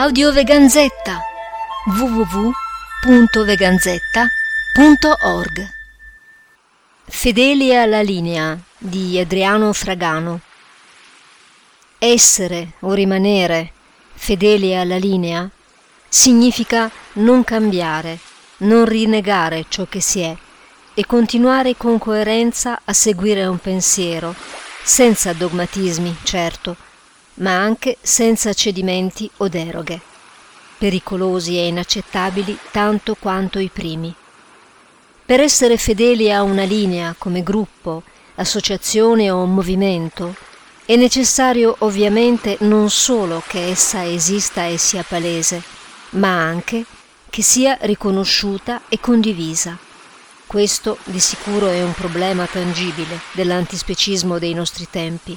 Audioveganzetta. www.veganzetta.org Fedeli alla linea di Adriano Fragano. Essere o rimanere fedeli alla linea significa non cambiare, non rinnegare ciò che si è e continuare con coerenza a seguire un pensiero, senza dogmatismi, certo, ma anche senza cedimenti o deroghe, pericolosi e inaccettabili tanto quanto i primi. Per essere fedeli a una linea come gruppo, associazione o movimento, è necessario ovviamente non solo che essa esista e sia palese, ma anche che sia riconosciuta e condivisa. Questo di sicuro è un problema tangibile dell'antispecismo dei nostri tempi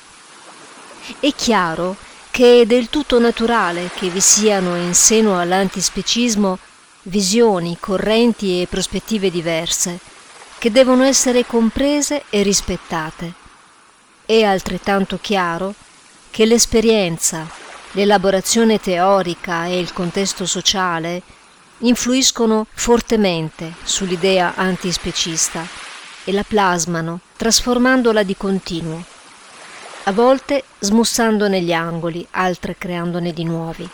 è chiaro che è del tutto naturale che vi siano in seno all'antispecismo visioni, correnti e prospettive diverse, che devono essere comprese e rispettate. È altrettanto chiaro che l'esperienza, l'elaborazione teorica e il contesto sociale influiscono fortemente sull'idea antispecista e la plasmano, trasformandola di continuo a volte smussandone gli angoli, altre creandone di nuovi.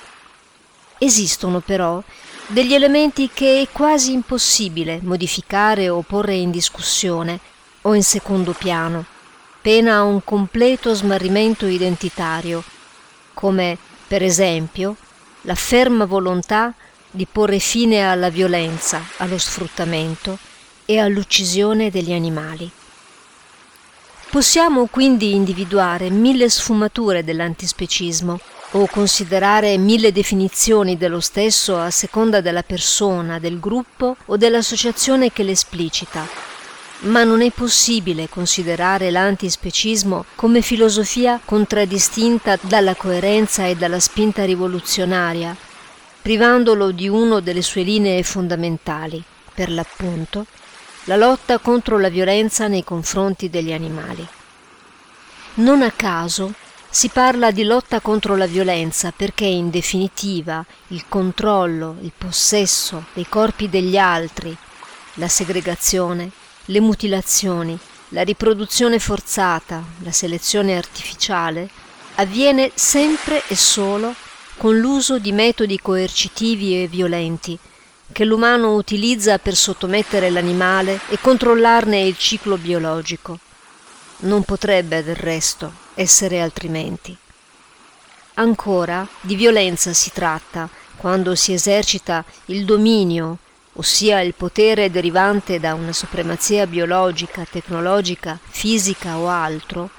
Esistono però degli elementi che è quasi impossibile modificare o porre in discussione o in secondo piano, pena un completo smarrimento identitario, come per esempio la ferma volontà di porre fine alla violenza, allo sfruttamento e all'uccisione degli animali. Possiamo quindi individuare mille sfumature dell'antispecismo o considerare mille definizioni dello stesso a seconda della persona, del gruppo o dell'associazione che l'esplicita. Ma non è possibile considerare l'antispecismo come filosofia contraddistinta dalla coerenza e dalla spinta rivoluzionaria, privandolo di uno delle sue linee fondamentali, per l'appunto, la lotta contro la violenza nei confronti degli animali. Non a caso si parla di lotta contro la violenza perché in definitiva il controllo, il possesso dei corpi degli altri, la segregazione, le mutilazioni, la riproduzione forzata, la selezione artificiale avviene sempre e solo con l'uso di metodi coercitivi e violenti che l'umano utilizza per sottomettere l'animale e controllarne il ciclo biologico. Non potrebbe del resto essere altrimenti. Ancora di violenza si tratta quando si esercita il dominio, ossia il potere derivante da una supremazia biologica, tecnologica, fisica o altro,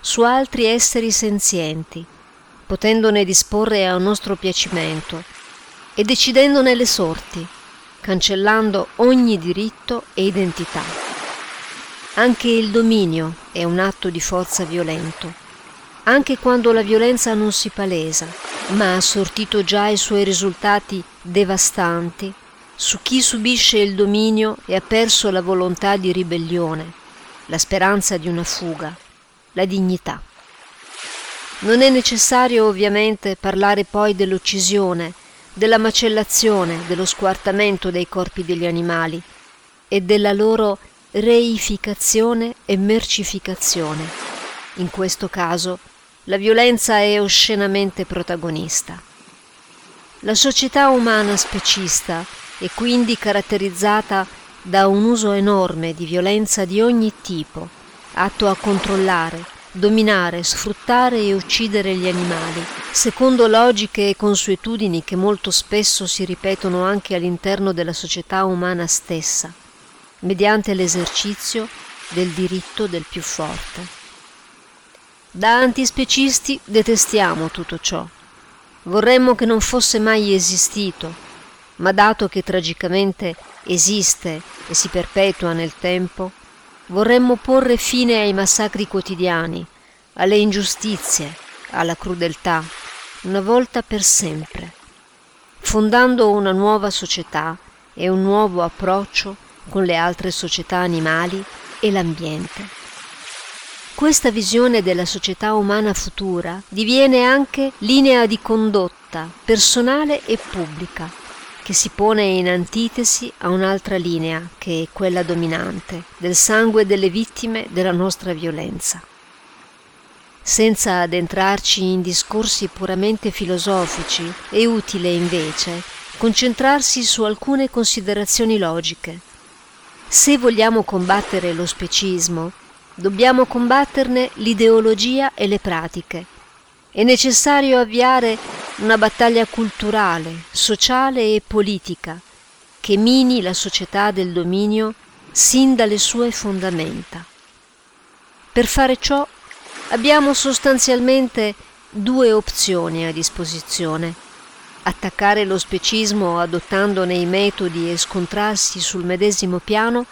su altri esseri senzienti, potendone disporre a nostro piacimento e decidendone le sorti, cancellando ogni diritto e identità. Anche il dominio è un atto di forza violento, anche quando la violenza non si palesa, ma ha sortito già i suoi risultati devastanti su chi subisce il dominio e ha perso la volontà di ribellione, la speranza di una fuga, la dignità. Non è necessario ovviamente parlare poi dell'uccisione, della macellazione, dello squartamento dei corpi degli animali e della loro reificazione e mercificazione. In questo caso la violenza è oscenamente protagonista. La società umana specista è quindi caratterizzata da un uso enorme di violenza di ogni tipo, atto a controllare, dominare, sfruttare e uccidere gli animali, secondo logiche e consuetudini che molto spesso si ripetono anche all'interno della società umana stessa, mediante l'esercizio del diritto del più forte. Da antispecisti detestiamo tutto ciò. Vorremmo che non fosse mai esistito, ma dato che tragicamente esiste e si perpetua nel tempo, Vorremmo porre fine ai massacri quotidiani, alle ingiustizie, alla crudeltà, una volta per sempre, fondando una nuova società e un nuovo approccio con le altre società animali e l'ambiente. Questa visione della società umana futura diviene anche linea di condotta personale e pubblica, che si pone in antitesi a un'altra linea, che è quella dominante, del sangue delle vittime della nostra violenza. Senza addentrarci in discorsi puramente filosofici, è utile invece concentrarsi su alcune considerazioni logiche. Se vogliamo combattere lo specismo, dobbiamo combatterne l'ideologia e le pratiche. È necessario avviare una battaglia culturale, sociale e politica che mini la società del dominio sin dalle sue fondamenta. Per fare ciò abbiamo sostanzialmente due opzioni a disposizione. Attaccare lo specismo adottandone i metodi e scontrarsi sul medesimo piano,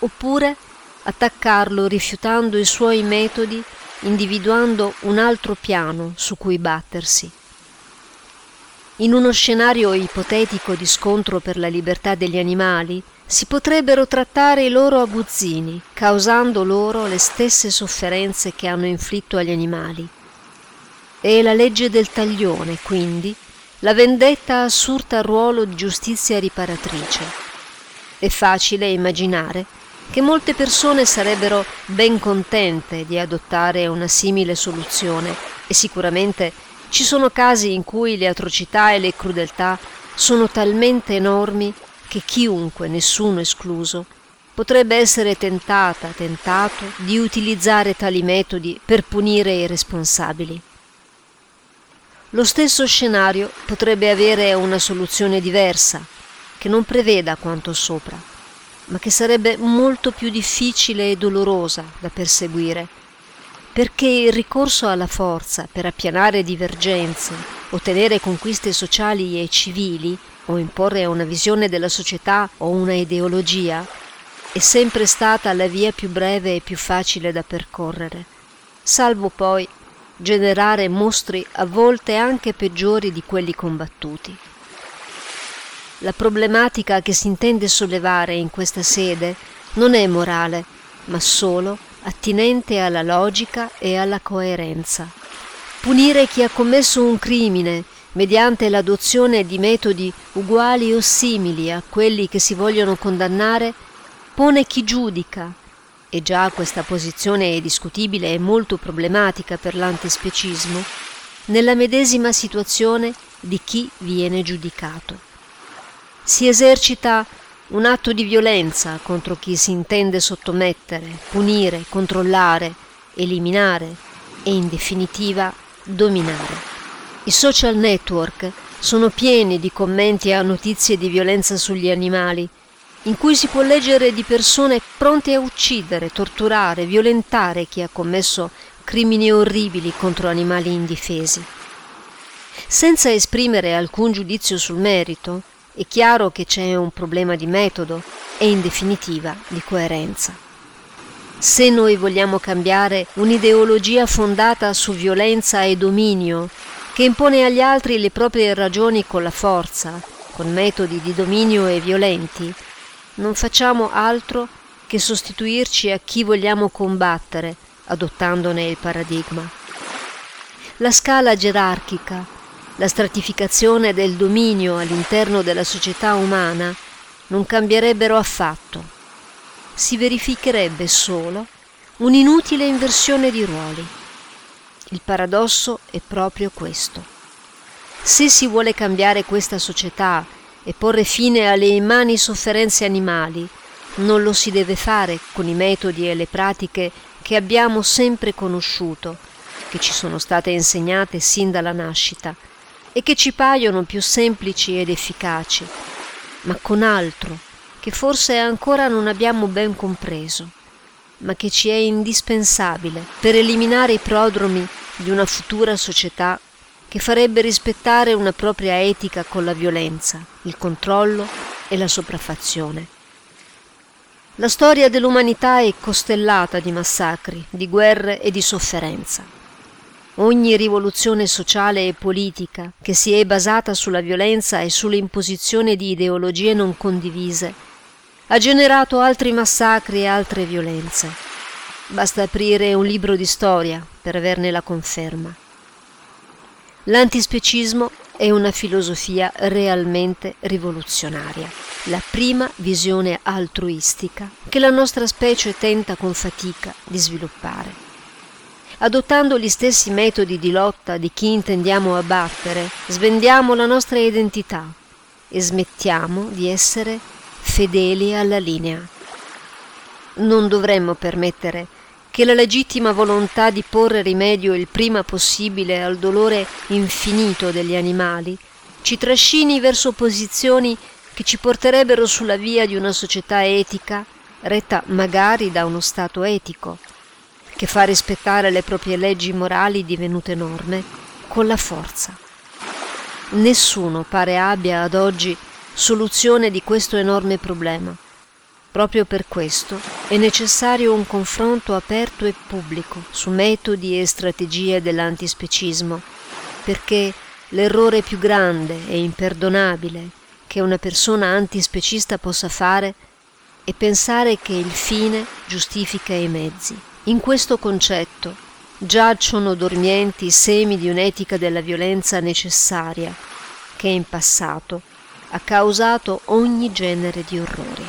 oppure attaccarlo rifiutando i suoi metodi, individuando un altro piano su cui battersi. In uno scenario ipotetico di scontro per la libertà degli animali, si potrebbero trattare i loro aguzzini, causando loro le stesse sofferenze che hanno inflitto agli animali. E la legge del taglione, quindi, la vendetta assurta al ruolo di giustizia riparatrice. È facile immaginare che molte persone sarebbero ben contente di adottare una simile soluzione e sicuramente ci sono casi in cui le atrocità e le crudeltà sono talmente enormi che chiunque, nessuno escluso, potrebbe essere tentata, tentato di utilizzare tali metodi per punire i responsabili. Lo stesso scenario potrebbe avere una soluzione diversa, che non preveda quanto sopra, ma che sarebbe molto più difficile e dolorosa da perseguire perché il ricorso alla forza per appianare divergenze, ottenere conquiste sociali e civili o imporre una visione della società o una ideologia è sempre stata la via più breve e più facile da percorrere, salvo poi generare mostri a volte anche peggiori di quelli combattuti. La problematica che si intende sollevare in questa sede non è morale, ma solo attinente alla logica e alla coerenza. Punire chi ha commesso un crimine mediante l'adozione di metodi uguali o simili a quelli che si vogliono condannare pone chi giudica, e già questa posizione è discutibile e molto problematica per l'antispecismo, nella medesima situazione di chi viene giudicato. Si esercita un atto di violenza contro chi si intende sottomettere, punire, controllare, eliminare e in definitiva dominare. I social network sono pieni di commenti a notizie di violenza sugli animali, in cui si può leggere di persone pronte a uccidere, torturare, violentare chi ha commesso crimini orribili contro animali indifesi. Senza esprimere alcun giudizio sul merito, è chiaro che c'è un problema di metodo e in definitiva di coerenza. Se noi vogliamo cambiare un'ideologia fondata su violenza e dominio, che impone agli altri le proprie ragioni con la forza, con metodi di dominio e violenti, non facciamo altro che sostituirci a chi vogliamo combattere, adottandone il paradigma. La scala gerarchica la stratificazione del dominio all'interno della società umana non cambierebbero affatto. Si verificherebbe solo un'inutile inversione di ruoli. Il paradosso è proprio questo. Se si vuole cambiare questa società e porre fine alle immani sofferenze animali, non lo si deve fare con i metodi e le pratiche che abbiamo sempre conosciuto, che ci sono state insegnate sin dalla nascita, e che ci paiono più semplici ed efficaci, ma con altro che forse ancora non abbiamo ben compreso, ma che ci è indispensabile per eliminare i prodromi di una futura società che farebbe rispettare una propria etica con la violenza, il controllo e la sopraffazione. La storia dell'umanità è costellata di massacri, di guerre e di sofferenza. Ogni rivoluzione sociale e politica che si è basata sulla violenza e sull'imposizione di ideologie non condivise ha generato altri massacri e altre violenze. Basta aprire un libro di storia per averne la conferma. L'antispecismo è una filosofia realmente rivoluzionaria, la prima visione altruistica che la nostra specie tenta con fatica di sviluppare. Adottando gli stessi metodi di lotta di chi intendiamo abbattere, svendiamo la nostra identità e smettiamo di essere fedeli alla linea. Non dovremmo permettere che la legittima volontà di porre rimedio il prima possibile al dolore infinito degli animali ci trascini verso posizioni che ci porterebbero sulla via di una società etica retta magari da uno Stato etico, che fa rispettare le proprie leggi morali divenute norme con la forza. Nessuno pare abbia ad oggi soluzione di questo enorme problema. Proprio per questo è necessario un confronto aperto e pubblico su metodi e strategie dell'antispecismo, perché l'errore più grande e imperdonabile che una persona antispecista possa fare è pensare che il fine giustifica i mezzi. In questo concetto giacciono dormienti i semi di un'etica della violenza necessaria che in passato ha causato ogni genere di orrori.